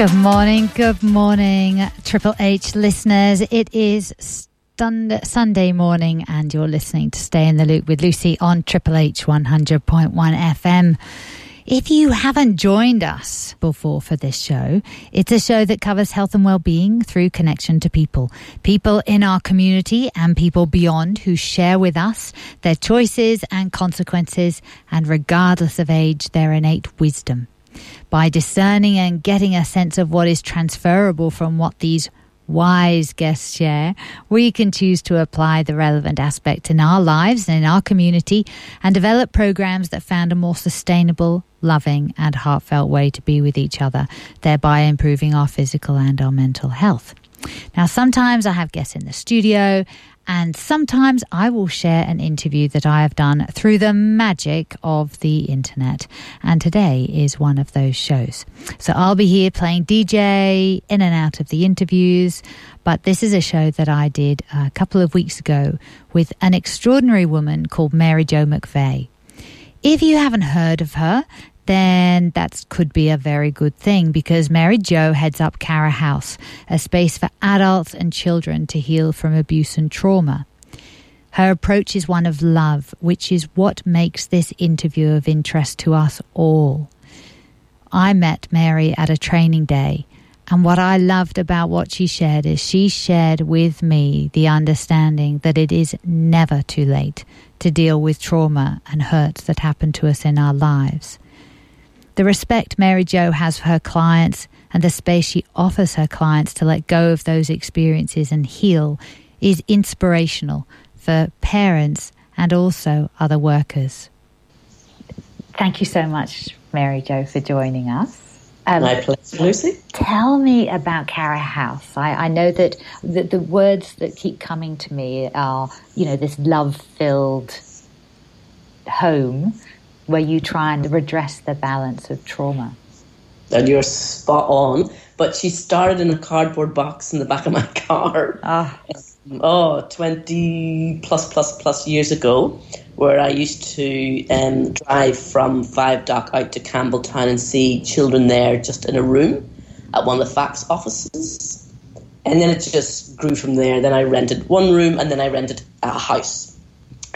Good morning, good morning, Triple H listeners. It is Sunday morning, and you're listening to Stay in the Loop with Lucy on Triple H 100.1 FM. If you haven't joined us before for this show, it's a show that covers health and well-being through connection to people. People in our community and people beyond who share with us their choices and consequences and regardless of age, their innate wisdom. By discerning and getting a sense of what is transferable from what these wise guests share, we can choose to apply the relevant aspect in our lives and in our community and develop programs that found a more sustainable, loving, and heartfelt way to be with each other, thereby improving our physical and our mental health. Now, sometimes I have guests in the studio, and sometimes I will share an interview that I have done through the magic of the internet. And today is one of those shows. So I'll be here playing DJ in and out of the interviews. But this is a show that I did a couple of weeks ago with an extraordinary woman called Mary Jo McVeigh. If you haven't heard of her, then that could be a very good thing because Mary Jo heads up Cara House, a space for adults and children to heal from abuse and trauma. Her approach is one of love, which is what makes this interview of interest to us all. I met Mary at a training day, and what I loved about what she shared is she shared with me the understanding that it is never too late to deal with trauma and hurts that happen to us in our lives. The respect Mary Jo has for her clients and the space she offers her clients to let go of those experiences and heal is inspirational for parents and also other workers. Thank you so much, Mary Jo, for joining us. Um, My pleasure, Lucy. Tell me about Cara House. I, I know that the, the, words that keep coming to me are, you know, this love-filled home where you try and redress the balance of trauma. And you're spot on. But she started in a cardboard box in the back of my car. Ah. Oh, 20 plus plus plus years ago, where I used to um, drive from Five Dock out to Campbelltown and see children there just in a room at one of the FACS offices. And then it just grew from there. Then I rented one room and then I rented a house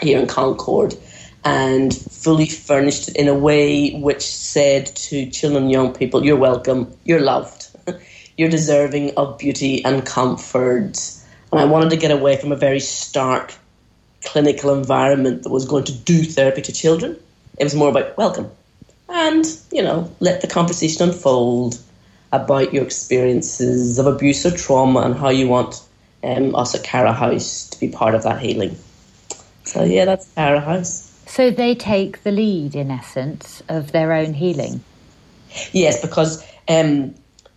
here in Concord and fully furnished in a way which said to children and young people, You're welcome, you're loved, you're deserving of beauty and comfort. And I wanted to get away from a very stark clinical environment that was going to do therapy to children. It was more about welcome and, you know, let the conversation unfold about your experiences of abuse or trauma and how you want um, us at Cara House to be part of that healing. So, yeah, that's Cara House. So they take the lead, in essence, of their own healing. Yes, because um,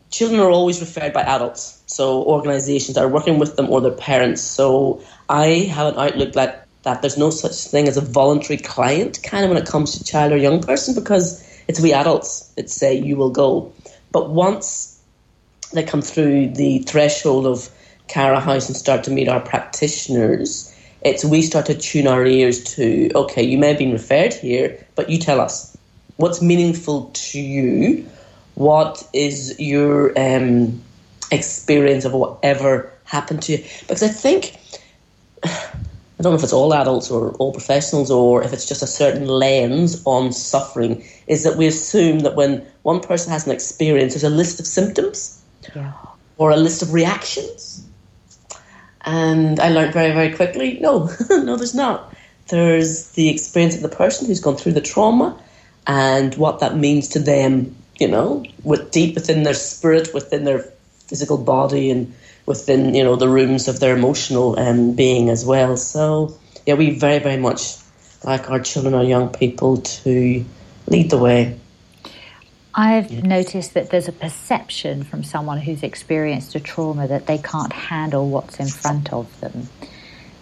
children are always referred by adults, so organisations are working with them or their parents. So I have an outlook that that there's no such thing as a voluntary client, kind of when it comes to child or young person, because it's we adults that say you will go. But once they come through the threshold of Cara House and start to meet our practitioners, it's we start to tune our ears to okay you may have been referred here but you tell us. What's meaningful to you? What is your um, experience of whatever happened to you? Because i think i don't know if it's all adults or all professionals or if it's just a certain lens on suffering is that we assume that when one person has an experience there's a list of symptoms yeah. or a list of reactions and I learned very, very quickly no, no, there's not. There's the experience of the person who's gone through the trauma and what that means to them, you know, with deep within their spirit, within their physical body, and within, you know, the rooms of their emotional um, being as well. So, yeah, we very, very much like our children or young people to lead the way. I've noticed that there's a perception from someone who's experienced a trauma that they can't handle what's in front of them.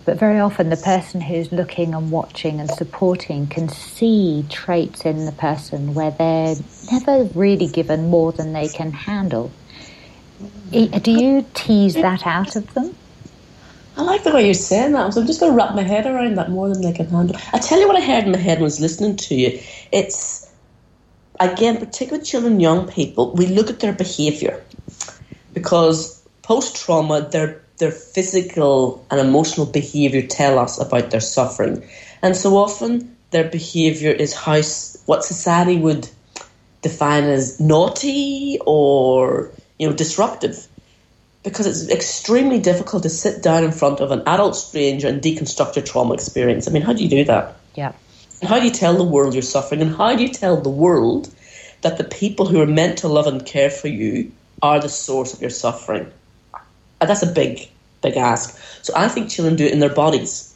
But very often, the person who's looking and watching and supporting can see traits in the person where they're never really given more than they can handle. Do you tease that out of them? I like the way you're saying that. So I'm just going to wrap my head around that more than they can handle. I tell you what I heard in my head when I was listening to you. It's again, particularly with children, young people, we look at their behaviour because post trauma, their their physical and emotional behaviour tell us about their suffering, and so often their behaviour is how what society would define as naughty or you know disruptive because it's extremely difficult to sit down in front of an adult stranger and deconstruct your trauma experience. I mean, how do you do that? Yeah. How do you tell the world you're suffering? And how do you tell the world that the people who are meant to love and care for you are the source of your suffering? And that's a big, big ask. So I think children do it in their bodies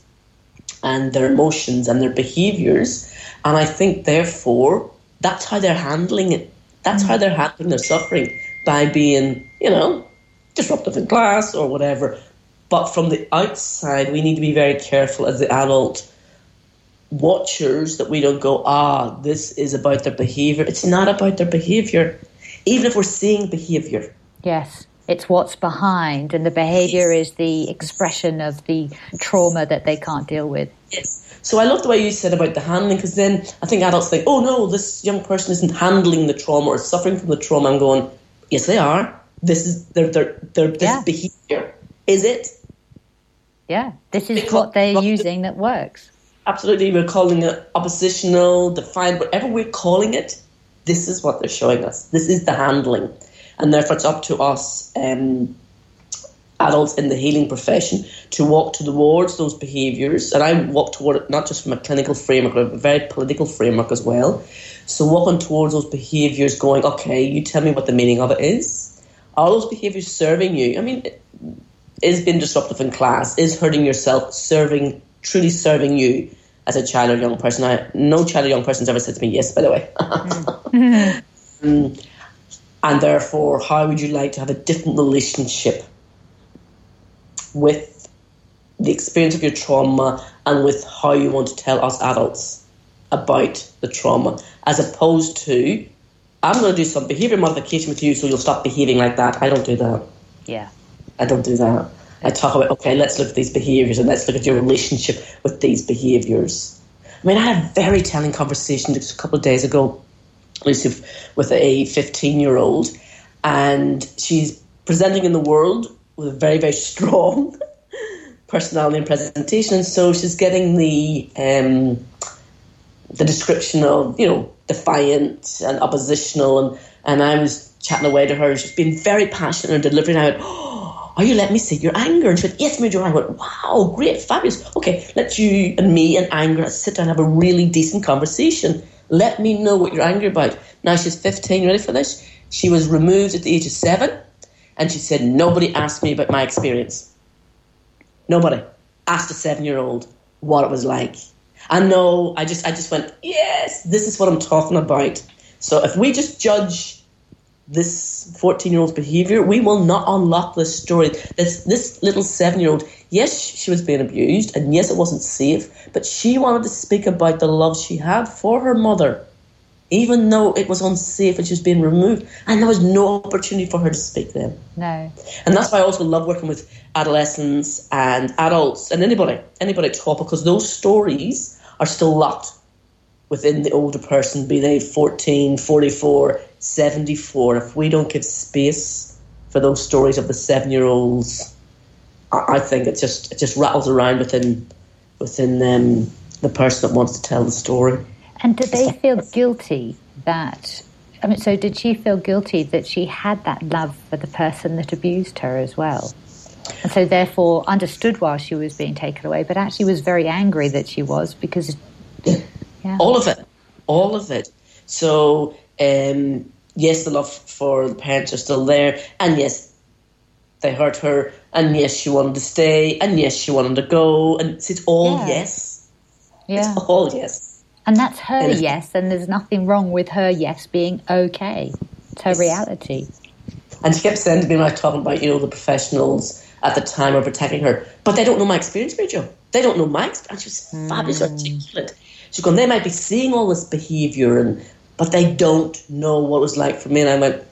and their emotions and their behaviors. And I think, therefore, that's how they're handling it. That's how they're handling their suffering by being, you know, disruptive in class or whatever. But from the outside, we need to be very careful as the adult watchers that we don't go, ah, this is about their behavior. It's not about their behavior, even if we're seeing behavior. Yes. It's what's behind, and the behavior is the expression of the trauma that they can't deal with. Yes. So I love the way you said about the handling, because then I think adults think, oh no, this young person isn't handling the trauma or suffering from the trauma. I'm going, yes, they are this is their their their this yeah. behavior. Is it? Yeah, this is because what they're using that works. Absolutely, we're calling it oppositional, defiant, whatever we're calling it. This is what they're showing us. This is the handling, and therefore it's up to us. Um, adults in the healing profession to walk towards those behaviours. And I walk toward it not just from a clinical framework, but a very political framework as well. So walking towards those behaviours, going, okay, you tell me what the meaning of it is are those behaviors serving you? I mean, is being disruptive in class, is hurting yourself, serving, truly serving you as a child or young person? I, no child or young person has ever said to me yes, by the way. mm. and therefore, how would you like to have a different relationship with the experience of your trauma and with how you want to tell us adults about the trauma, as opposed to I'm going to do some behavior modification with you so you'll stop behaving like that. I don't do that. Yeah. I don't do that. I talk about, okay, let's look at these behaviors and let's look at your relationship with these behaviors. I mean, I had a very telling conversation just a couple of days ago, Lucy, with a 15 year old, and she's presenting in the world with a very, very strong personality and presentation. And so she's getting the um, the description of, you know, defiant and oppositional. And, and I was chatting away to her, she's been very passionate in her delivery. And I went, Oh, are you let me see your anger? And she went, Yes, Mary Jo. I went, Wow, great, fabulous. Okay, let you and me and anger sit down and have a really decent conversation. Let me know what you're angry about. Now she's 15, ready for this? She was removed at the age of seven, and she said, Nobody asked me about my experience. Nobody asked a seven year old what it was like. I know. I just I just went, yes, this is what I'm talking about. So if we just judge this 14 year old's behavior, we will not unlock this story. This this little seven year old, yes, she was being abused, and yes, it wasn't safe, but she wanted to speak about the love she had for her mother, even though it was unsafe and she was being removed, and there was no opportunity for her to speak then. No. And that's why I also love working with adolescents and adults and anybody, anybody at all, because those stories are still locked within the older person, be they 14, 44, 74. If we don't give space for those stories of the seven year olds, I think it just it just rattles around within within um, the person that wants to tell the story. And did they feel guilty that? I mean, so did she feel guilty that she had that love for the person that abused her as well? and so therefore understood why she was being taken away, but actually was very angry that she was because yeah. all of it, all of it. So um, yes, the love for the parents are still there, and yes, they hurt her, and yes, she wanted to stay, and yes, she wanted to go, and it's all yeah. yes. Yeah. It's all yes. And that's her and yes, and there's nothing wrong with her yes being okay. It's her reality. And she kept saying to me was talking about, you know, the professionals at the time are protecting her. But they don't know my experience, Rachel. They don't know my experience. She was mm. fabulous, articulate. She's going, they might be seeing all this behaviour, and but they don't know what it was like for me. And I went,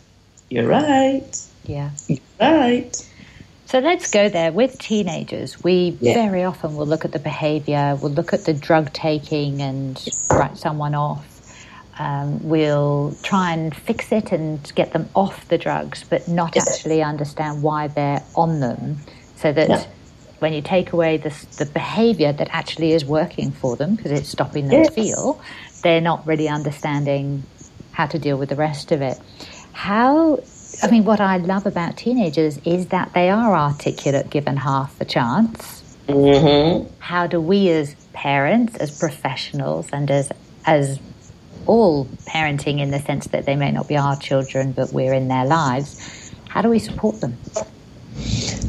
you're right. Yeah. You're right. So let's go there. With teenagers, we yeah. very often will look at the behaviour, we'll look at the drug taking and write someone off. um, will try and fix it and get them off the drugs, but not yes. actually understand why they're on them. So that yeah. when you take away the, the behavior that actually is working for them, because it's stopping them yes. feel, they're not really understanding how to deal with the rest of it. How, I mean, what I love about teenagers is that they are articulate given half the chance. Mm-hmm. How do we as parents, as professionals, and as as all parenting in the sense that they may not be our children, but we're in their lives. How do we support them?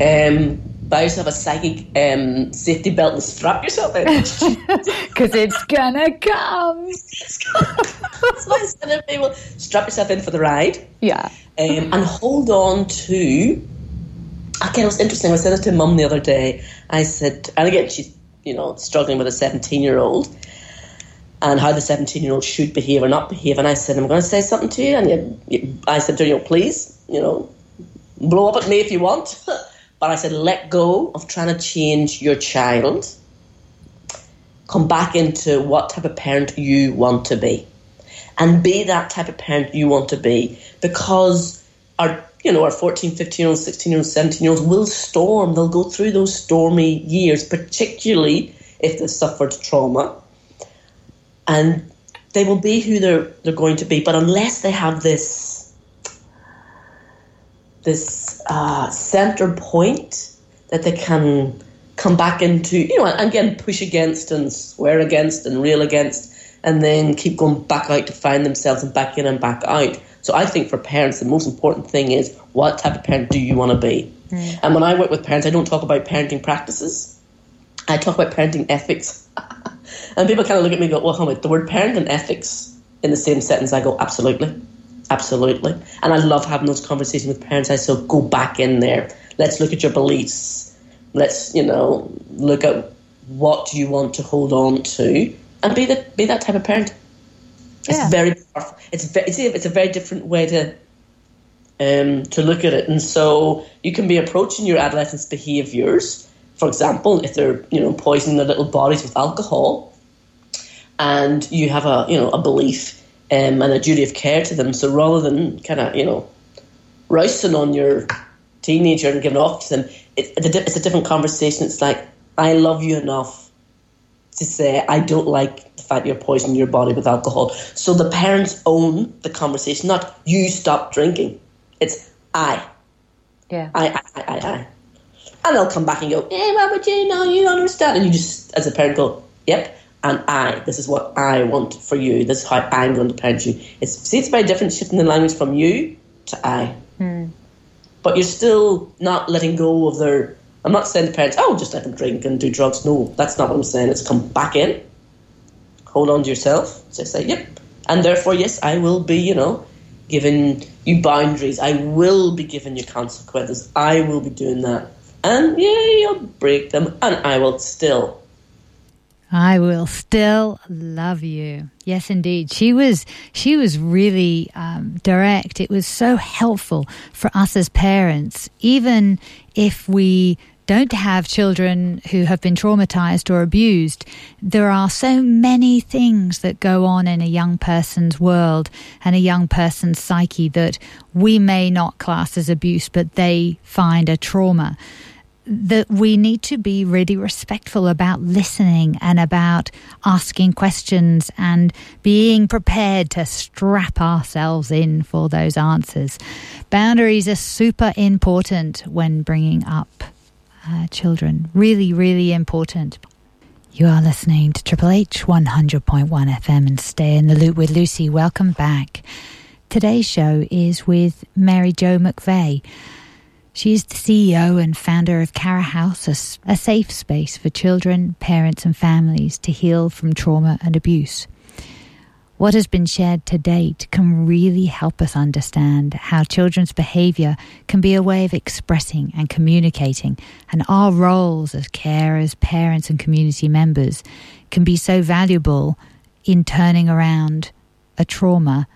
Um, buy yourself a psychic um, safety belt and strap yourself in. Because it's gonna come. so instead of people, strap yourself in for the ride. Yeah. Um, and hold on to. Again, it was interesting. I said it to mum the other day. I said, and again, she's you know struggling with a seventeen-year-old, and how the 17 year old should behave or not behave. And I said, I'm going to say something to you. And you, you, I said to her, you know, please, you know, blow up at me if you want. but I said, let go of trying to change your child. Come back into what type of parent you want to be. And be that type of parent you want to be. Because our you know, our 14, 15 year olds, 16 year olds, 17 year olds will storm. They'll go through those stormy years, particularly if they've suffered trauma and they will be who they're they're going to be. But unless they have this this uh, center point that they can come back into, you know, and again push against and swear against and rail against, and then keep going back out to find themselves and back in and back out. So I think for parents, the most important thing is what type of parent do you want to be? Mm. And when I work with parents, I don't talk about parenting practices. I talk about parenting ethics. And people kind of look at me and go, well, hold on, the word parent and ethics in the same sentence. I go, absolutely. Absolutely. And I love having those conversations with parents. I say, go back in there. Let's look at your beliefs. Let's, you know, look at what you want to hold on to and be that be that type of parent. Yeah. It's very powerful. It's very, it's, it's a very different way to um, to look at it. And so you can be approaching your adolescent's behaviours for example, if they're you know poisoning their little bodies with alcohol, and you have a you know a belief um, and a duty of care to them, so rather than kind of you know roasting on your teenager and giving off to them, it, it's a different conversation. It's like I love you enough to say I don't like the fact you're poisoning your body with alcohol. So the parents own the conversation, not you stop drinking. It's I. Yeah. I, I, I, I. And they'll come back and go, "Hey, what would you know? You don't understand." And you just, as a parent, go, "Yep." And I, this is what I want for you. This is how I'm going to parent you. It's see, it's very different shifting the language from you to I. Hmm. But you're still not letting go of their. I'm not saying to parents, "Oh, just let them drink and do drugs." No, that's not what I'm saying. It's come back in, hold on to yourself. Just say, "Yep," and therefore, yes, I will be. You know, giving you boundaries. I will be giving you consequences. I will be doing that and yeah, you'll break them, and I will still. I will still love you. Yes, indeed. She was she was really um, direct. It was so helpful for us as parents, even if we don't have children who have been traumatized or abused, there are so many things that go on in a young person's world and a young person's psyche that we may not class as abuse, but they find a trauma that we need to be really respectful about listening and about asking questions and being prepared to strap ourselves in for those answers. Boundaries are super important when bringing up uh, children. Really, really important. You are listening to Triple H 100.1 FM and Stay in the Loop with Lucy. Welcome back. Today's show is with Mary Jo McVeigh. She is the CEO and founder of Cara House, a, a safe space for children, parents, and families to heal from trauma and abuse. What has been shared to date can really help us understand how children's behaviour can be a way of expressing and communicating, and our roles as carers, parents, and community members can be so valuable in turning around a trauma,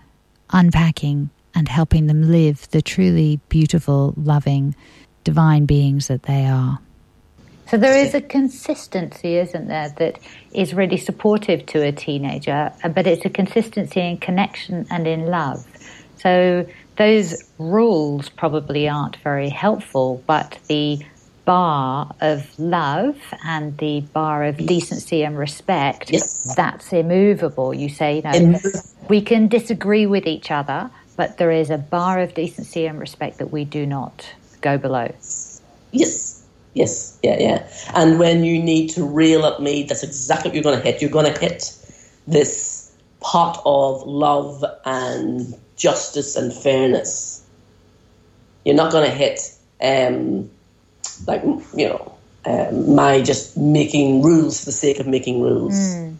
unpacking, and helping them live the truly beautiful, loving, divine beings that they are. So there is a consistency, isn't there, that is really supportive to a teenager, uh, but it's a consistency in connection and in love. So those rules probably aren't very helpful, but the bar of love and the bar of decency and respect, yes. that's immovable. You say, you know, we can disagree with each other, but there is a bar of decency and respect that we do not go below. Yes, yes, yeah, yeah. And when you need to reel at me, that's exactly what you're going to hit. You're going to hit this pot of love and justice and fairness. You're not going to hit, um, like, you know, um, my just making rules for the sake of making rules. Mm.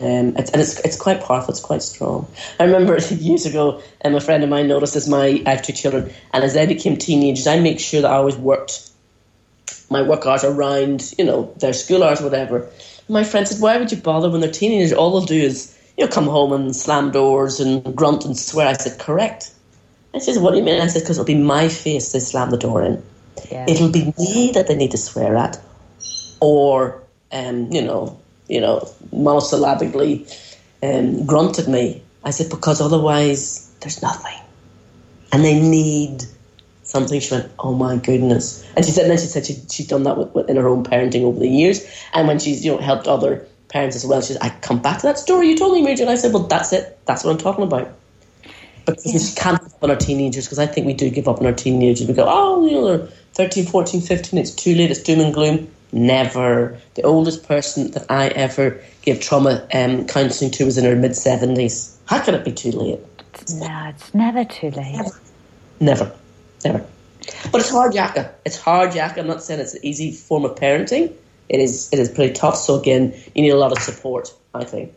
Um, it's, and it's, it's quite powerful, it's quite strong. I remember years ago, um, a friend of mine noticed as my, I have two children, and as they became teenagers, I make sure that I always worked my work hours around, you know, their school hours, whatever. My friend said, why would you bother when they're teenagers? All they'll do is, you know, come home and slam doors and grunt and swear. I said, correct. I said, what do you mean? I said, because it'll be my face they slam the door in. Yeah. It'll be me that they need to swear at. Or, um, you know, you know, monosyllabically um, grunted me. I said, because otherwise there's nothing. And they need something. She went, oh my goodness. And she said, and then she said she, she'd done that with, with, in her own parenting over the years. And when she's, you know, helped other parents as well, she said, I come back to that story you told me, Mary Jo. And I said, well, that's it. That's what I'm talking about. But yeah. we can't give up on our teenagers because I think we do give up on our teenagers. We go, oh, you know, they're 13, 14, 15, it's too late, it's doom and gloom. Never. The oldest person that I ever gave trauma um, counselling to was in her mid 70s. How can it be too late? No, it's never too late. Never. Never. But it's hard, Yaka. It's hard, Yaka. I'm not saying it's an easy form of parenting. It is. It is pretty tough. So again, you need a lot of support. I think.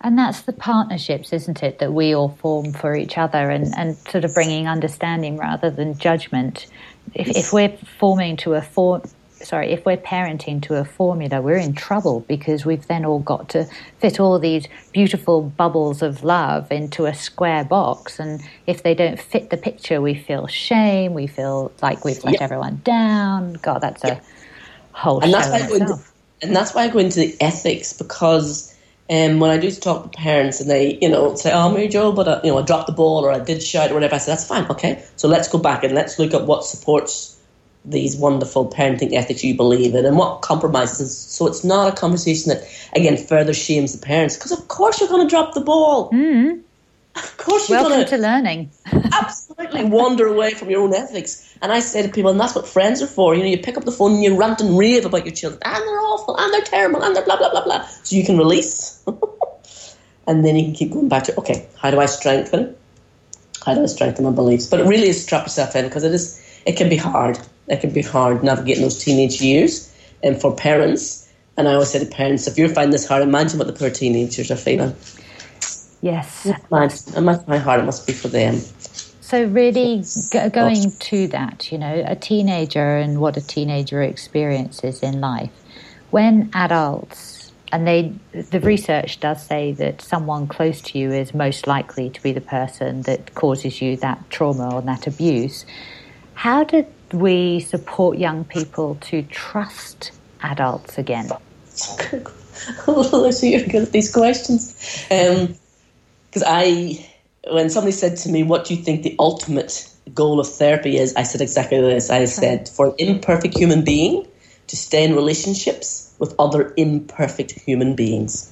And that's the partnerships, isn't it, that we all form for each other, and, and sort of bringing understanding rather than judgment. If, if we're forming to a form sorry, if we're parenting to a formula, we're in trouble because we've then all got to fit all these beautiful bubbles of love into a square box. And if they don't fit the picture, we feel shame, we feel like we've let everyone down. God, that's a whole and that's why I go into, And that's why I go into the ethics because. Um, when I do talk to parents and they, you know, say, "Oh, Mary Jo, but I, uh, you know, I dropped the ball or I did shout or whatever," I say, "That's fine, okay. So let's go back and let's look at what supports these wonderful parenting ethics you believe in and what compromises. So it's not a conversation that, again, further shames the parents because, of course, you're going to drop the ball. Mm. Of course, you're Welcome to learning. absolutely wander away from your own ethics. And I say to people, and that's what friends are for. You know, you pick up the phone and you rant and rave about your children, and they're awful, and they're terrible, and they're blah blah blah blah. So you can release, and then you can keep going back to okay, how do I strengthen? How do I strengthen my beliefs? But it really is strap yourself in because it is it can be hard. It can be hard navigating those teenage years. And for parents, and I always say to parents, if you're finding this hard, imagine what the poor teenagers are feeling. Yes. Imagine, imagine how hard it must be for them. So, really g- going to that, you know, a teenager and what a teenager experiences in life. When adults, and they, the research does say that someone close to you is most likely to be the person that causes you that trauma or that abuse. How did we support young people to trust adults again? oh, you're good at these questions. Because um, I, when somebody said to me, "What do you think the ultimate goal of therapy is?" I said exactly this. I said, "For an imperfect human being to stay in relationships with other imperfect human beings."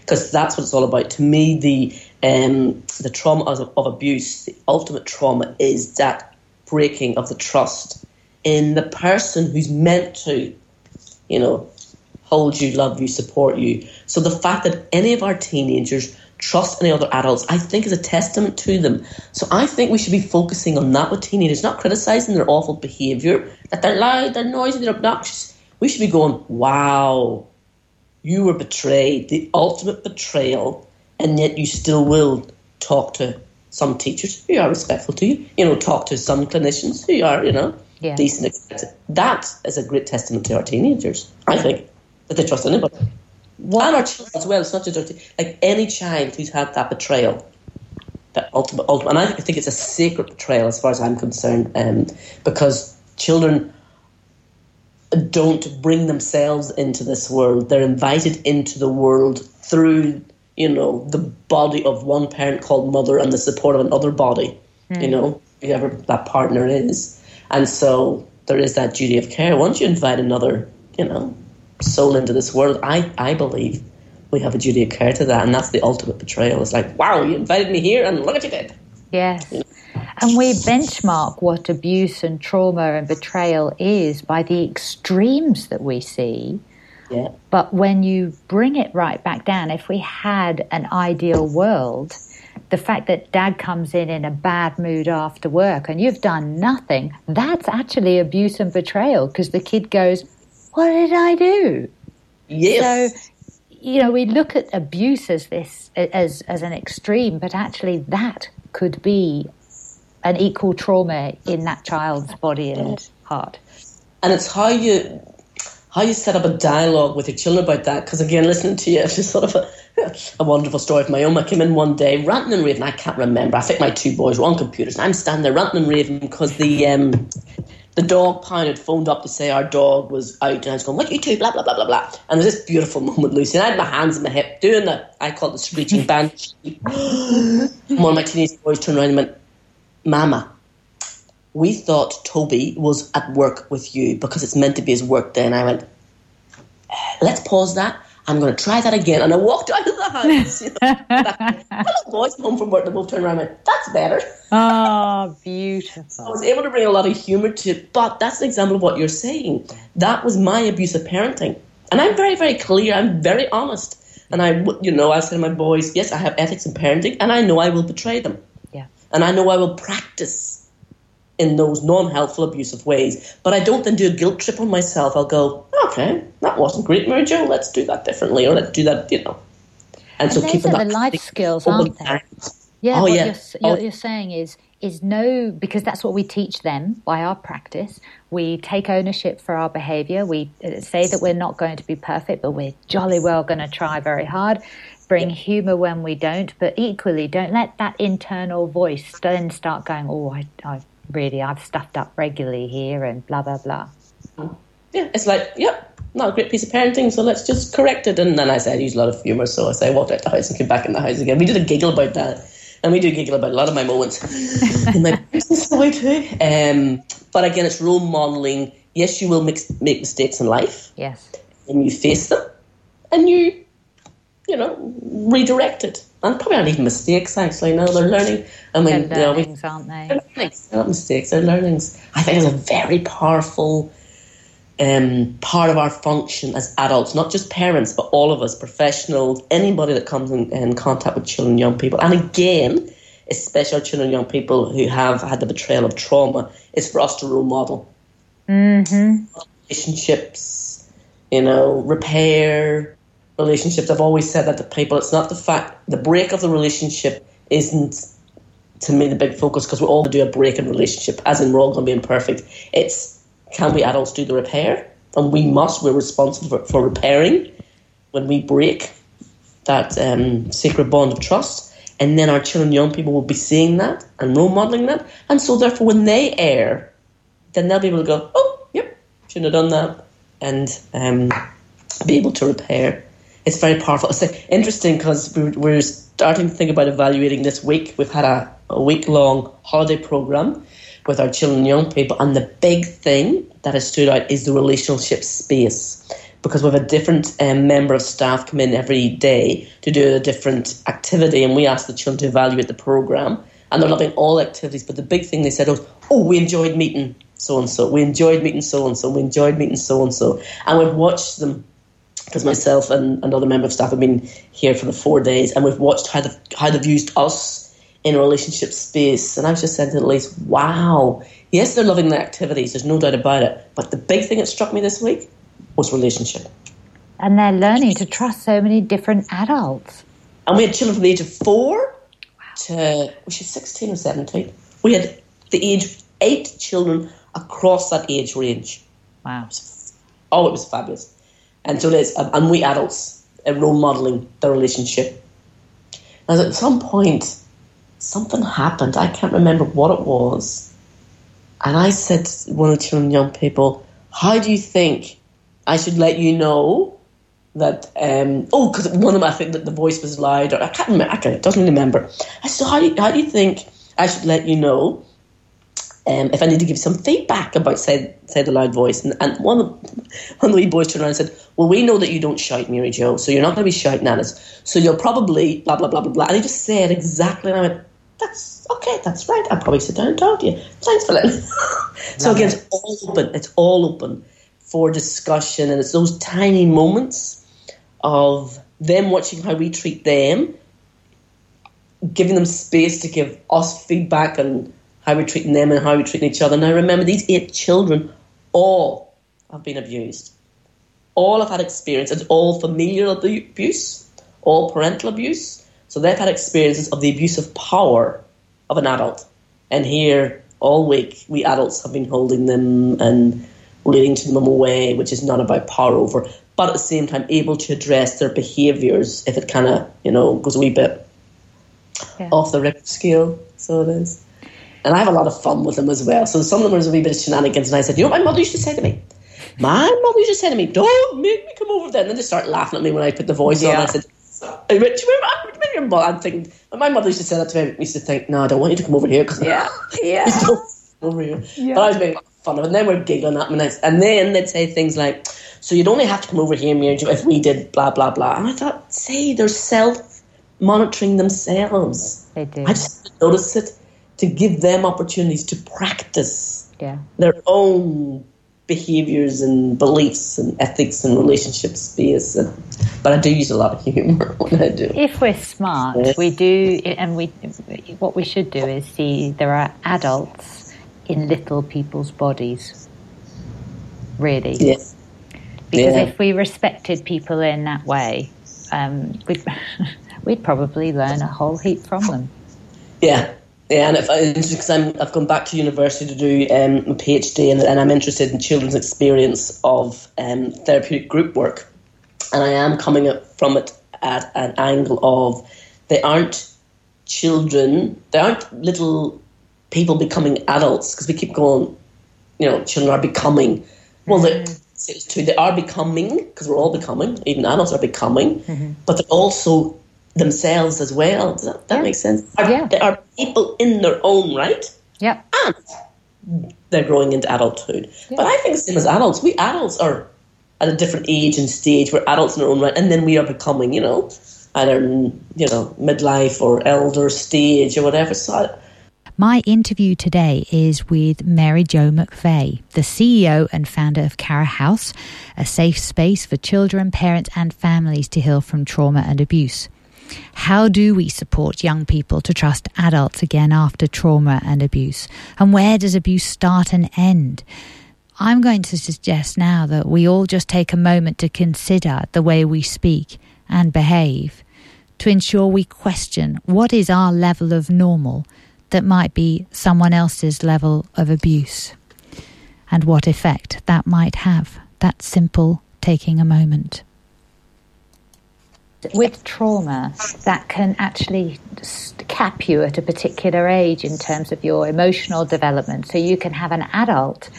Because that's what it's all about. To me, the um, the trauma of, of abuse, the ultimate trauma, is that breaking of the trust in the person who's meant to, you know, hold you, love you, support you. So the fact that any of our teenagers trust any other adults, I think is a testament to them. So I think we should be focusing on that with teenagers, not criticizing their awful behavior, that they're loud, they're noisy, they're obnoxious. We should be going, wow, you were betrayed, the ultimate betrayal, and yet you still will talk to some teachers who are respectful to you, you know, talk to some clinicians who are, you know, yeah. decent. That is a great testament to our teenagers, I think, that they trust anybody. What? And our children as well. It's not just like any child who's had that betrayal, that ultimate, ultimate, and I think it's a sacred betrayal as far as I'm concerned, um, because children don't bring themselves into this world. They're invited into the world through, you know, the body of one parent called mother and the support of another body, mm. you know, whoever that partner is. And so there is that duty of care. Once you invite another, you know, soul into this world, I, I believe we have a duty of care to that. And that's the ultimate betrayal. It's like, wow, you invited me here and look what you did. Yes. You know? And we benchmark what abuse and trauma and betrayal is by the extremes that we see. Yeah. But when you bring it right back down, if we had an ideal world, the fact that dad comes in in a bad mood after work and you've done nothing, that's actually abuse and betrayal because the kid goes, What did I do? Yes. So, you know, we look at abuse as this, as, as an extreme, but actually that could be an equal trauma in that child's body and heart. And it's how you how you set up a dialogue with your children about that. Because again, listening to you, it's just sort of a, a wonderful story of my own. I came in one day ranting and raving. I can't remember. I think my two boys were on computers, and I'm standing there ranting and raving because the um, the dog pound had phoned up to say our dog was out, and I was going, "What you two?" Blah blah blah blah blah. And there's this beautiful moment, Lucy, and I had my hands in my hip doing that. I call it the screeching banshee. one of my teenage boys turned around and went, Mama, we thought Toby was at work with you because it's meant to be his work day. And I went, eh, let's pause that. I'm going to try that again. And I walked out of the house. You know, boys home from work, they both turned around and went, that's better. Oh, beautiful. I was able to bring a lot of humour to it. But that's an example of what you're saying. That was my abusive parenting. And I'm very, very clear. I'm very honest. And I, you know, I said to my boys, yes, I have ethics in parenting, and I know I will betray them. Yeah. And I know I will practice in those non helpful, abusive ways. But I don't then do a guilt trip on myself. I'll go, okay, that wasn't great, Mary Jo. Let's do that differently, or let's do that, you know. And, and so keep the life skills, aren't they? Yeah, oh, what, yeah. You're, what oh. you're saying is is no because that's what we teach them by our practice. We take ownership for our behavior. We uh, say that we're not going to be perfect, but we're jolly well going to try very hard bring yeah. humour when we don't, but equally don't let that internal voice then start going, oh, I, I really, I've stuffed up regularly here and blah, blah, blah. Yeah, it's like, yep, not a great piece of parenting, so let's just correct it. And then I said, I use a lot of humour, so I say, I walked out the house and came back in the house again. We did a giggle about that. And we do giggle about a lot of my moments in my business way too. Um, but again, it's role modelling. Yes, you will make, make mistakes in life. Yes. And you face them. And you you know, redirected. And probably not even mistakes, actually. No, they're learning. I mean, they're learnings, you know, aren't they? They're, learnings. they're not mistakes, they're learnings. I think it's a very powerful um, part of our function as adults, not just parents, but all of us, professionals, anybody that comes in, in contact with children young people. And again, especially children young people who have had the betrayal of trauma, is for us to role model. Mm-hmm. Relationships, you know, repair, relationships, I've always said that to people. It's not the fact, the break of the relationship isn't to me the big focus because we're all going to do a break in relationship, as in we're all going to be imperfect. It's can we adults do the repair? And we must, we're responsible for, for repairing when we break that um, sacred bond of trust. And then our children, young people will be seeing that and role modeling that. And so, therefore, when they err, then they'll be able to go, oh, yep, shouldn't have done that. And um, be able to repair it's very powerful. It's interesting because we're, starting to think about evaluating this week. We've had a, a week long holiday program with our children and young people, and the big thing that has stood out is the relationship space because we have a different um, member of staff come in every day to do a different activity, and we ask the children to evaluate the program. And they're loving all activities, but the big thing they said was, "Oh, we enjoyed meeting so and so. We enjoyed meeting so and so. We enjoyed meeting so and so." And we've watched them because myself and another member of staff have been here for the four days, and we've watched how they've, how they've used us in a relationship space. And I was just saying to Elise, wow, yes, they're loving the activities, there's no doubt about it. But the big thing that struck me this week was relationship. And they're learning to trust so many different adults. And we had children from the age of four to, was she 16 or 17? We had the age eight children across that age range. Wow. Oh, it was fabulous. And so there's, and we adults are role modeling the relationship. Now, at some point, something happened. I can't remember what it was. And I said to one of the children, young people, how do you think I should let you know that um, oh because one of them I think that the voice was loud or I can't remember I can't, doesn't remember I said how do, you, how do you think I should let you know um, if I need to give some feedback about say say the loud voice. And, and one of one of the wee boys turned around and said well we know that you don't shout Mary Jo so you're not going to be shouting at us. So you'll probably blah blah blah blah blah. And he just said exactly and I went that's okay that's right. I'll probably sit down and talk to you. Thanks for letting so again it's all open it's all open for discussion. And it's those tiny moments of them watching how we treat them, giving them space to give us feedback on how we're treating them and how we're treating each other. Now, remember, these eight children all have been abused. All have had experience. It's all familial abuse, all parental abuse. So they've had experiences of the abuse of power of an adult. And here, all week, we adults have been holding them and leading to them away, which is not about power over, but at the same time able to address their behaviours if it kind of you know goes a wee bit yeah. off the Richter scale. So it is. And I have a lot of fun with them as well. So some of them are a wee bit of shenanigans, and I said, you know what my mother used to say to me? My mother used to say to me, don't make me come over there. And then they start laughing at me when I put the voice yeah. on. I said, I went, do you remember, mother? I'm thinking, my mother used to say that to me. I used to think, no, I don't want you to come over here. Cause yeah, yeah. over here. Yeah. But I was making fun of it. And then we're giggling at me. And then they'd say things like, so you'd only have to come over here, if we did blah, blah, blah. And I thought, say, they're self monitoring themselves. They do. I just noticed it to give them opportunities to practice yeah. their own behaviors and beliefs and ethics and relationships based. But I do use a lot of humor when I do. If we're smart, yes. we do, and we what we should do is see there are adults in little people's bodies. Really. Yes. Because yeah. if we respected people in that way, um, we'd, we'd probably learn a whole heap from them. Yeah, and if I, because I'm, I've gone back to university to do um, a PhD, and, and, I'm interested in children's experience of um, therapeutic group work, and I am coming from it at an angle of they aren't children, they aren't little people becoming adults, because we keep going, you know, children are becoming. Well, mm to they are becoming because we're all becoming even adults are becoming mm-hmm. but they're also themselves as well. Does that, that yeah. make sense? Are, yeah. they are people in their own right? Yeah. And they're growing into adulthood. Yeah. but i think same as adults. We adults are at a different age and stage. We're adults in our own right. And then we are becoming you know either you know midlife or elder stage or whatever. So my interview today is with Mary Jo McVeigh, the CEO and founder of Cara House, a safe space for children, parents, and families to heal from trauma and abuse. How do we support young people to trust adults again after trauma and abuse? And where does abuse start and end? I'm going to suggest now that we all just take a moment to consider the way we speak and behave to ensure we question what is our level of normal that might be someone else's level of abuse and what effect that might have. That simple taking a moment. With trauma, that can actually cap you at a particular age in terms of your emotional development. So you can have an adult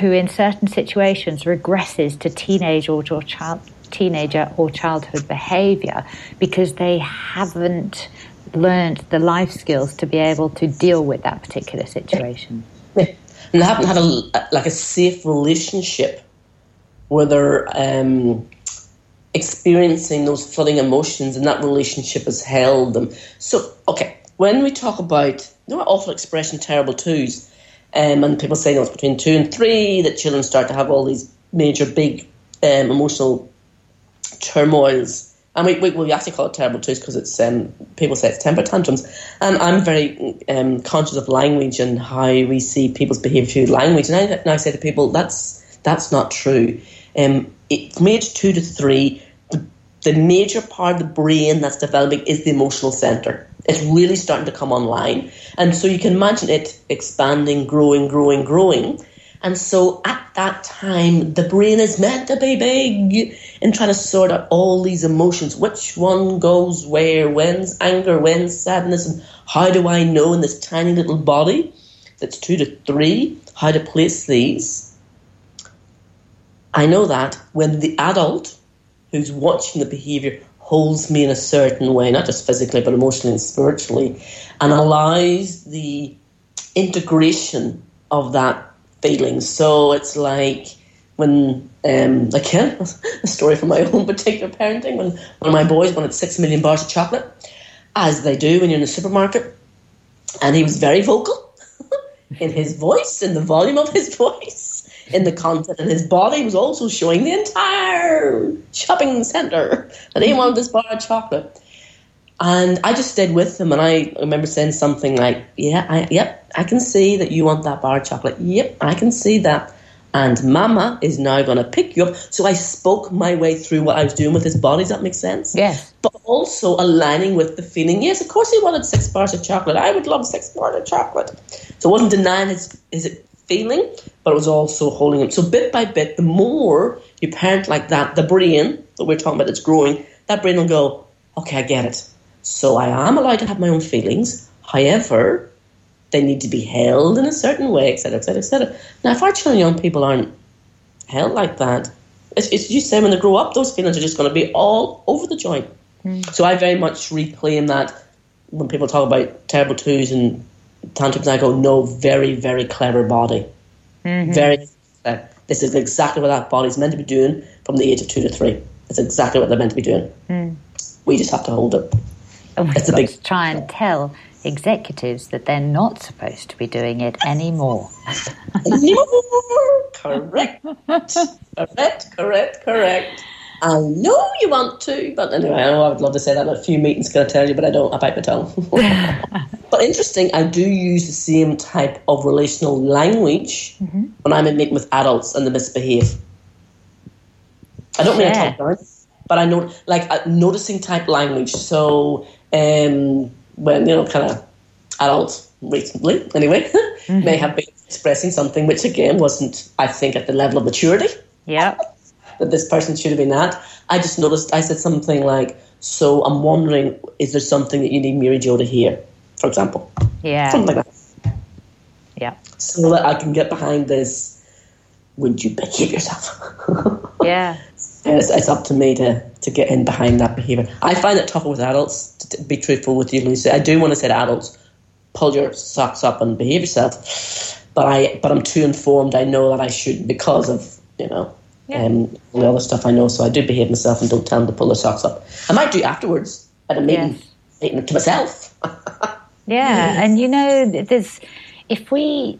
who, in certain situations, regresses to teenage or, or child, teenager or childhood behavior because they haven't learned the life skills to be able to deal with that particular situation. And they haven't had a like a safe relationship where they're um, experiencing those flooding emotions, and that relationship has held them. So, okay, when we talk about you know awful expression, terrible twos, um, and people say you know, it's between two and three that children start to have all these major, big um, emotional turmoils and we, we, we actually call it terrible twos because it's um, people say it's temper tantrums. And I'm very um, conscious of language and how we see people's behaviour through language. And I, and I say to people, that's that's not true. Um, it, from age two to three, the, major part of the brain that's developing is the emotional centre. It's really starting to come online. And so you can imagine it expanding, growing, growing, growing. And so at that time, the brain is meant to be big and trying to sort out all these emotions. Which one goes where? When's anger? When's sadness? And how do I know in this tiny little body that's two to three how to place these? I know that when the adult who's watching the behavior holds me in a certain way, not just physically, but emotionally and spiritually, and allows the integration of that feeling. So it's like when, um, again, a story from my own particular parenting, when one of my boys wanted six million bars of chocolate, as they do when you're in the supermarket, and he was very vocal in his voice, in the volume of his voice in the content, and his body was also showing the entire shopping centre that he mm-hmm. wanted this bar of chocolate. And I just stayed with him, and I remember saying something like, "Yeah, I, yep, I can see that you want that bar of chocolate. Yep, I can see that." And Mama is now going to pick you up. So I spoke my way through what I was doing with his body. Does that make sense? Yes. But also aligning with the feeling. Yes, of course he wanted six bars of chocolate. I would love six bars of chocolate. So it wasn't denying his his feeling, but it was also holding him. So bit by bit, the more you parent like that, the brain that we're talking about that's growing, that brain will go, okay, I get it. So I am allowed to have my own feelings. However, they need to be held in a certain way, etc., etc., etc. Now, if our children, young people aren't held like that, it's, it's you say when they grow up, those feelings are just going to be all over the joint. Mm. So I very much reclaim that when people talk about terrible twos and tantrums, I go, no, very, very clever body. Mm-hmm. Very clever. This is exactly what that body's meant to be doing from the age of two to three. It's exactly what they're meant to be doing. Mm. We just have to hold it. Oh it's a big try and tell executives that they're not supposed to be doing it anymore. correct. correct, correct, correct. I know you want to, but anyway, I know I would love to say that. A few meetings going to tell you, but I don't. I bite my tongue. but interesting, I do use the same type of relational language mm-hmm. when I'm in meeting with adults and they misbehave. I don't mean I talk down, but I know like uh, noticing type language. So um, when you know, kind of adults recently, anyway, mm-hmm. may have been expressing something which again wasn't, I think, at the level of maturity. Yeah that this person should have been at. I just noticed I said something like, "So I'm wondering, is there something that you need Mary Jo to hear?" For example, yeah, something like that. Yeah, so that I can get behind this. Would you behave yourself? yeah, it's, it's, up to me to to get in behind that behavior. I find it tougher with adults. To, to be truthful with you, Lucy, I do want to say to adults, pull your socks up and behave yourself. But I, but I'm too informed. I know that I shouldn't because of you know yeah. Um, all the other stuff I know, so I do behave myself and don't tell them to pull their socks up. I might do afterwards at a meeting, yes. to myself. yeah, and you know, there's if we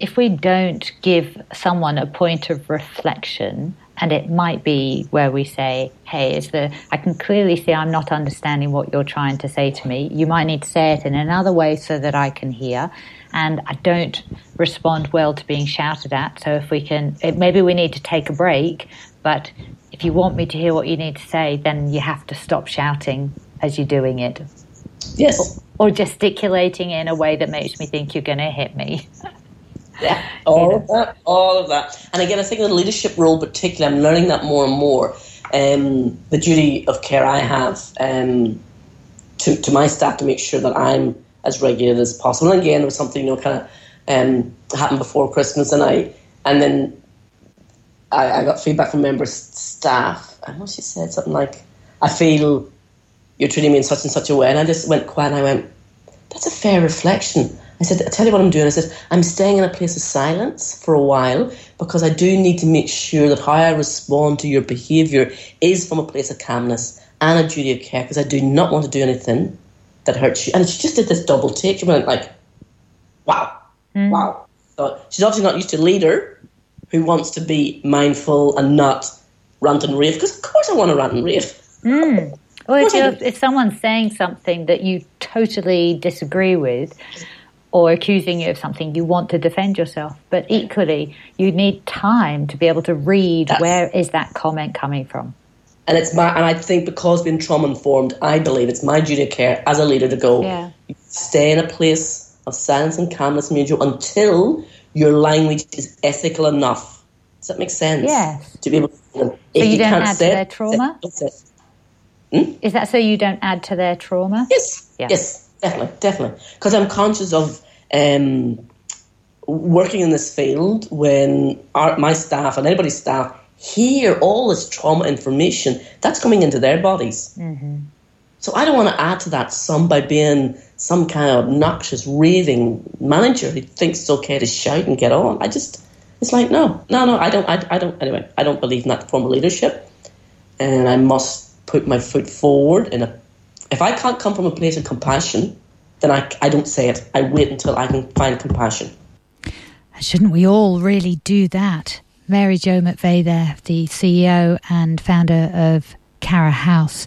if we don't give someone a point of reflection, and it might be where we say, "Hey, is the I can clearly see I'm not understanding what you're trying to say to me. You might need to say it in another way so that I can hear." And I don't respond well to being shouted at. So if we can, maybe we need to take a break, but if you want me to hear what you need to say, then you have to stop shouting as you're doing it. Yes. Or, or gesticulating in a way that makes me think you're going to hit me. Yeah, all of that, all of that. And again, I think in the leadership role, particularly, I'm learning that more and more. Um, the duty of care I have um, to, to my staff to make sure that I'm as regular as possible. And again, it was something you know kind of um, happened before Christmas, and I and then I, I got feedback from members staff. I know she said something like, "I feel you're treating me in such and such a way," and I just went quiet. and I went, "That's a fair reflection." I said, I tell you what I'm doing. I said, I'm staying in a place of silence for a while because I do need to make sure that how I respond to your behaviour is from a place of calmness and a duty of care because I do not want to do anything that hurt you. And she just did this double take. She went like, wow, mm. wow. So she's obviously not used to a leader who wants to be mindful and not rant and rave. Because of course I want to rant and rave. Mm. Well, if, if someone's saying something that you totally disagree with, or accusing you of something, you want to defend yourself. But equally, you need time to be able to read That's, where is that comment coming from. And it's my and I think because being trauma informed, I believe it's my duty of care as a leader to go yeah. stay in a place of silence and calmness mutual until your language is ethical enough. Does that make sense? Yes. To be able to, so you, you don't add to their trauma? Hmm? Is that so you don't add to their trauma? Yes. Yeah. Yes, definitely, definitely. Because I'm conscious of um, working in this field when our, my staff and anybody's staff hear all this trauma information that's coming into their bodies. Mm-hmm. So I don't want to add to that some by being some kind of obnoxious, raving manager who thinks it's okay to shout and get on. I just, it's like, no, no, no, I don't, I, I don't, anyway, I don't believe in that form of leadership. And I must put my foot forward. And if I can't come from a place of compassion, then I, I don't say it. I wait until I can find compassion. Shouldn't we all really do that? Mary Jo McVeigh there, the CEO and founder of Cara House.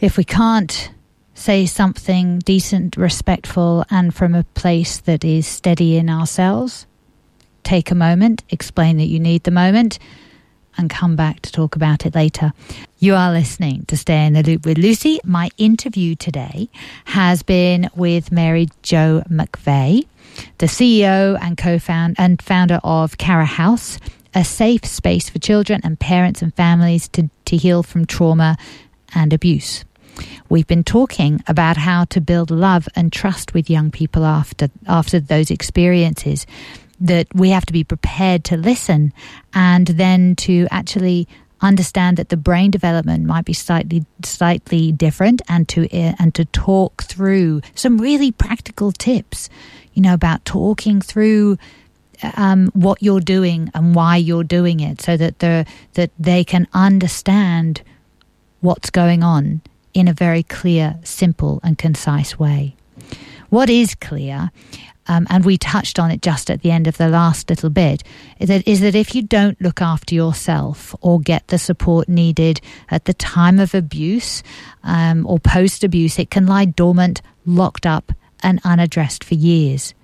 If we can't say something decent, respectful, and from a place that is steady in ourselves, take a moment, explain that you need the moment, and come back to talk about it later. You are listening to Stay in the Loop with Lucy. My interview today has been with Mary Jo McVeigh the CEO and co-founder and founder of Cara House, a safe space for children and parents and families to, to heal from trauma and abuse. We've been talking about how to build love and trust with young people after after those experiences that we have to be prepared to listen and then to actually understand that the brain development might be slightly slightly different and to and to talk through some really practical tips you know, about talking through um, what you're doing and why you're doing it, so that the that they can understand what's going on in a very clear, simple, and concise way. What is clear, um, and we touched on it just at the end of the last little bit, is that, is that if you don't look after yourself or get the support needed at the time of abuse um, or post abuse, it can lie dormant, locked up, and unaddressed for years.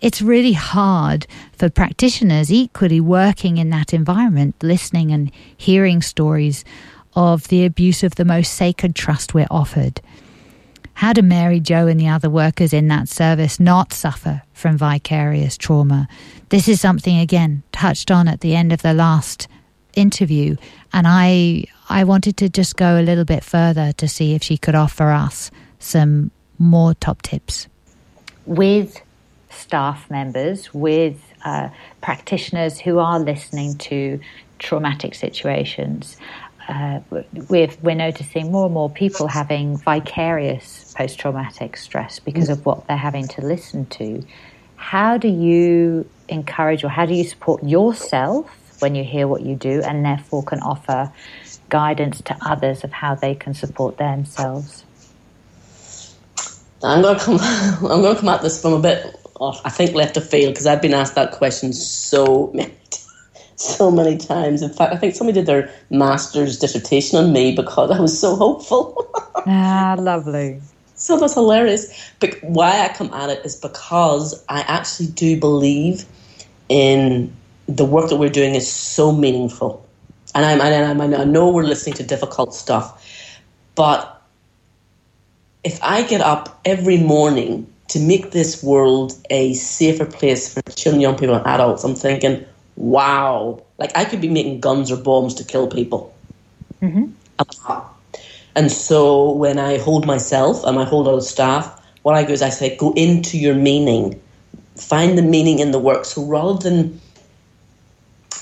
It's really hard for practitioners equally working in that environment, listening and hearing stories of the abuse of the most sacred trust we're offered. How do Mary Jo and the other workers in that service not suffer from vicarious trauma? This is something again touched on at the end of the last interview and I I wanted to just go a little bit further to see if she could offer us some more top tips with staff members, with uh, practitioners who are listening to traumatic situations. Uh, we're, we're noticing more and more people having vicarious post traumatic stress because of what they're having to listen to. How do you encourage or how do you support yourself when you hear what you do and therefore can offer guidance to others of how they can support themselves? I'm gonna come. I'm gonna come at this from a bit off. I think left of field because I've been asked that question so many, so many times. In fact, I think somebody did their master's dissertation on me because I was so hopeful. ah, lovely. So that's hilarious. But why I come at it is because I actually do believe in the work that we're doing is so meaningful, and I'm, and I'm, I know we're listening to difficult stuff, but if I get up every morning to make this world a safer place for children, young people, and adults, I'm thinking, wow, like I could be making guns or bombs to kill people. Mm-hmm. And so when I hold myself and I hold other staff, what I do is I say, go into your meaning, find the meaning in the work. So rather than,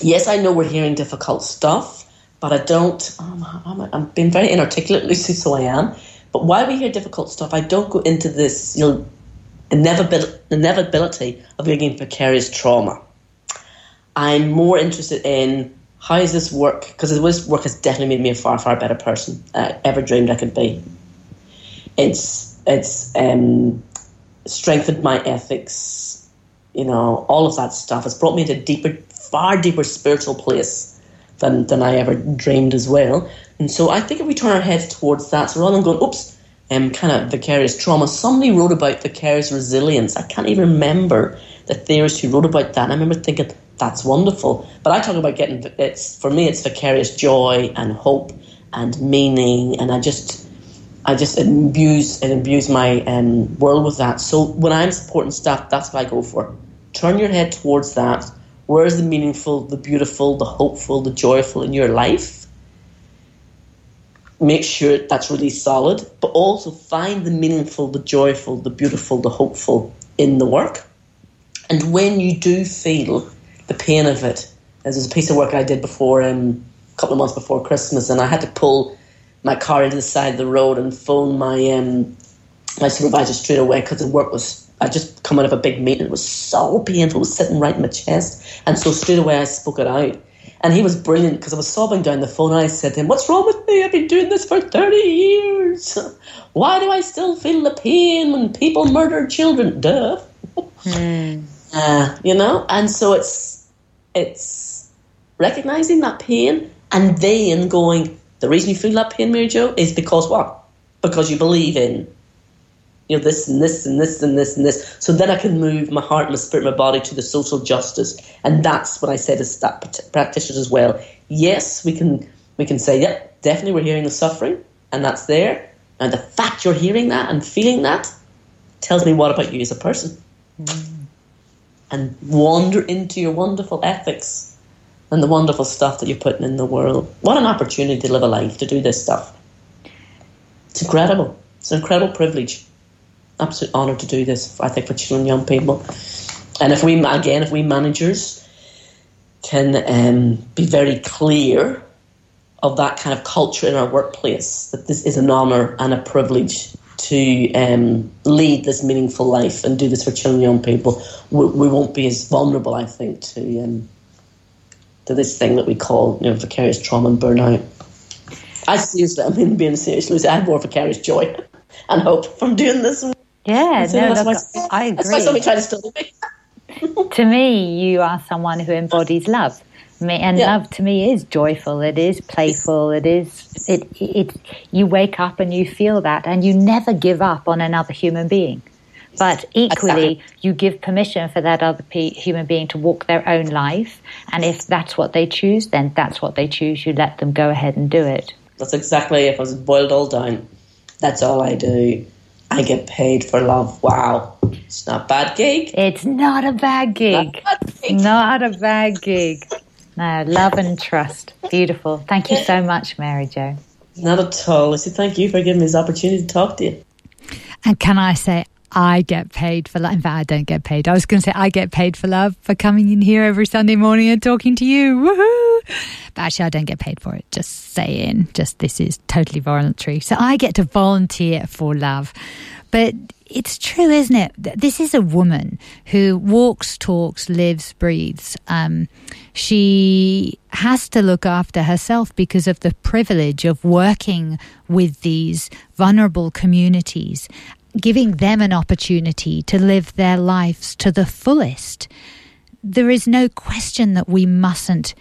yes, I know we're hearing difficult stuff, but I don't, I'm, I'm, I'm being very inarticulate, Lucy, so I am. But while we hear difficult stuff, I don't go into this you know, inevitability of being vicarious trauma. I'm more interested in how does this work? Because this work has definitely made me a far, far better person I ever dreamed I could be. It's it's um, strengthened my ethics, you know, all of that stuff. It's brought me to a deeper, far deeper spiritual place than, than I ever dreamed as well. And so I think if we turn our heads towards that, so rather than going, oops, um, kind of vicarious trauma, somebody wrote about vicarious resilience. I can't even remember the theorist who wrote about that. And I remember thinking, that's wonderful. But I talk about getting, it's for me, it's vicarious joy and hope and meaning. And I just, I just imbue, and imbue my um, world with that. So when I'm supporting staff, that's what I go for. Turn your head towards that. Where's the meaningful, the beautiful, the hopeful, the joyful in your life? make sure that's really solid, but also find the meaningful, the joyful, the beautiful, the hopeful in the work. And when you do feel the pain of it, This was a piece of work I did before, um, a couple of months before Christmas, and I had to pull my car into the side of the road and phone my um, my supervisor straight away because the work was. I just come out of a big meeting. It was so painful. It was sitting right in my chest, and so straight away I spoke it out. And he was brilliant because I was sobbing down the phone. And I said to him, What's wrong with me? I've been doing this for 30 years. Why do I still feel the pain when people murder children? Duh. Mm. Uh, you know? And so it's it's recognizing that pain and then going, The reason you feel that pain, Mary Jo, is because what? Because you believe in you know, this and this and this and this and this. So then I can move my heart, my spirit, my body to the social justice. And that's what I say to that practitioners as well. Yes, we can we can say, yep, definitely we're hearing the suffering, and that's there. And the fact you're hearing that and feeling that tells me what about you as a person. Mm. And wander into your wonderful ethics and the wonderful stuff that you're putting in the world. What an opportunity to live a life, to do this stuff. It's incredible. It's an incredible privilege absolute honour to do this. I think for children and young people, and if we again, if we managers can um, be very clear of that kind of culture in our workplace, that this is an honour and a privilege to um, lead this meaningful life and do this for children and young people, we, we won't be as vulnerable, I think, to um, to this thing that we call you know vicarious trauma and burnout. I seriously, I mean, being serious, I have more vicarious joy and hope from doing this yeah, no, look, I agree. That's why somebody tried to steal me. to me, you are someone who embodies love. And yeah. love to me is joyful. It is playful. It is it, it. You wake up and you feel that, and you never give up on another human being. But equally, you give permission for that other pe- human being to walk their own life. And if that's what they choose, then that's what they choose. You let them go ahead and do it. That's exactly, if I was boiled all down, that's all I do. I get paid for love. Wow. It's not a bad gig. It's not a bad gig. Not a bad gig. Not a bad gig. No, love and trust. Beautiful. Thank you so much, Mary Jo. Not at all. I say thank you for giving me this opportunity to talk to you. And can I say, I get paid for love. In fact, I don't get paid. I was going to say I get paid for love for coming in here every Sunday morning and talking to you. Woohoo! But actually, I don't get paid for it. Just saying, just this is totally voluntary. So I get to volunteer for love. But it's true, isn't it? This is a woman who walks, talks, lives, breathes. Um, she has to look after herself because of the privilege of working with these vulnerable communities, giving them an opportunity to live their lives to the fullest. There is no question that we mustn't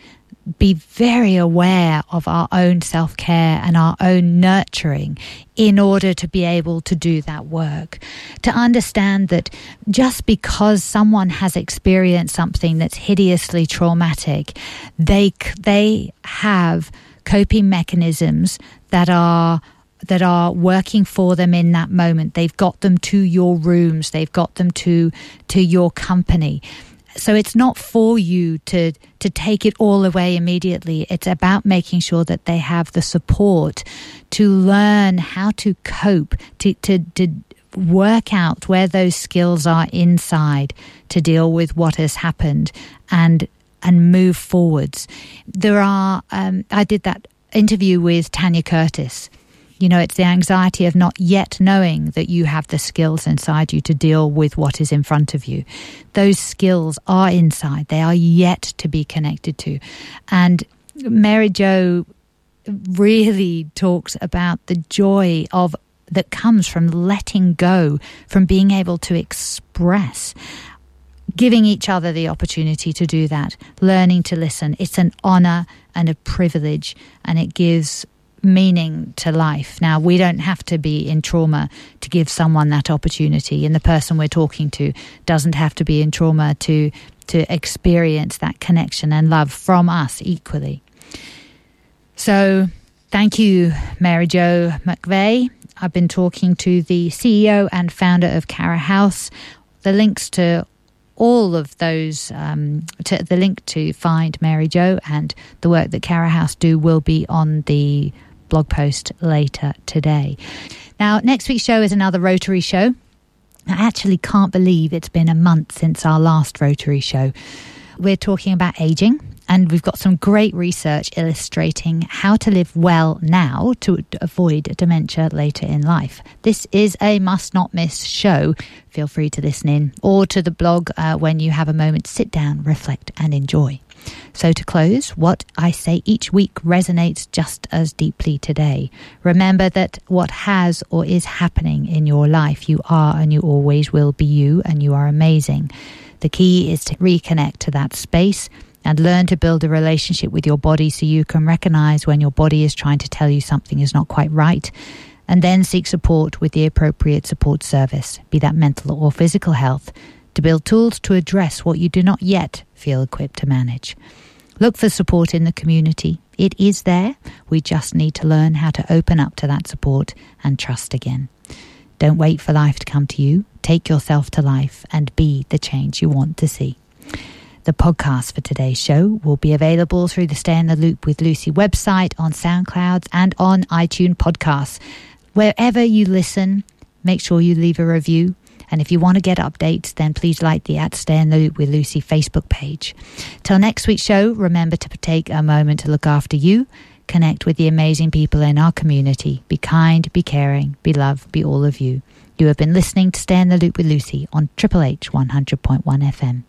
be very aware of our own self care and our own nurturing in order to be able to do that work. To understand that just because someone has experienced something that's hideously traumatic, they, they have coping mechanisms that are that are working for them in that moment. They've got them to your rooms. They've got them to to your company so it's not for you to to take it all away immediately. It's about making sure that they have the support to learn how to cope to to, to work out where those skills are inside to deal with what has happened and and move forwards. There are um, i did that interview with tanya curtis you know, it's the anxiety of not yet knowing that you have the skills inside you to deal with what is in front of you. Those skills are inside, they are yet to be connected to. And Mary Jo really talks about the joy of that comes from letting go, from being able to express giving each other the opportunity to do that, learning to listen. It's an honor and a privilege, and it gives meaning to life. Now, we don't have to be in trauma to give someone that opportunity, and the person we're talking to doesn't have to be in trauma to to experience that connection and love from us equally. So, thank you, Mary Jo McVeigh. I've been talking to the CEO and founder of Cara House. The links to all of those, um, to the link to find Mary Jo and the work that Cara House do will be on the blog post later today. Now, next week's show is another Rotary show. I actually can't believe it's been a month since our last Rotary show. We're talking about aging And we've got some great research illustrating how to live well now to avoid dementia later in life. This is a must not miss show. Feel free to listen in or to the blog uh, when you have a moment. Sit down, reflect, and enjoy. So, to close, what I say each week resonates just as deeply today. Remember that what has or is happening in your life, you are and you always will be you, and you are amazing. The key is to reconnect to that space and learn to build a relationship with your body so you can recognize when your body is trying to tell you something is not quite right. And then seek support with the appropriate support service, be that mental or physical health, to build tools to address what you do not yet feel equipped to manage. Look for support in the community. It is there. We just need to learn how to open up to that support and trust again. Don't wait for life to come to you. Take yourself to life and be the change you want to see. The podcast for today's show will be available through the Stay in the Loop with Lucy website on SoundClouds and on iTunes podcasts. Wherever you listen, make sure you leave a review. And if you want to get updates, then please like the at Stay in the Loop with Lucy Facebook page. Till next week's show, remember to take a moment to look after you, connect with the amazing people in our community, be kind, be caring, be loved, be all of you. You have been listening to Stay in the Loop with Lucy on Triple H 100.1 FM.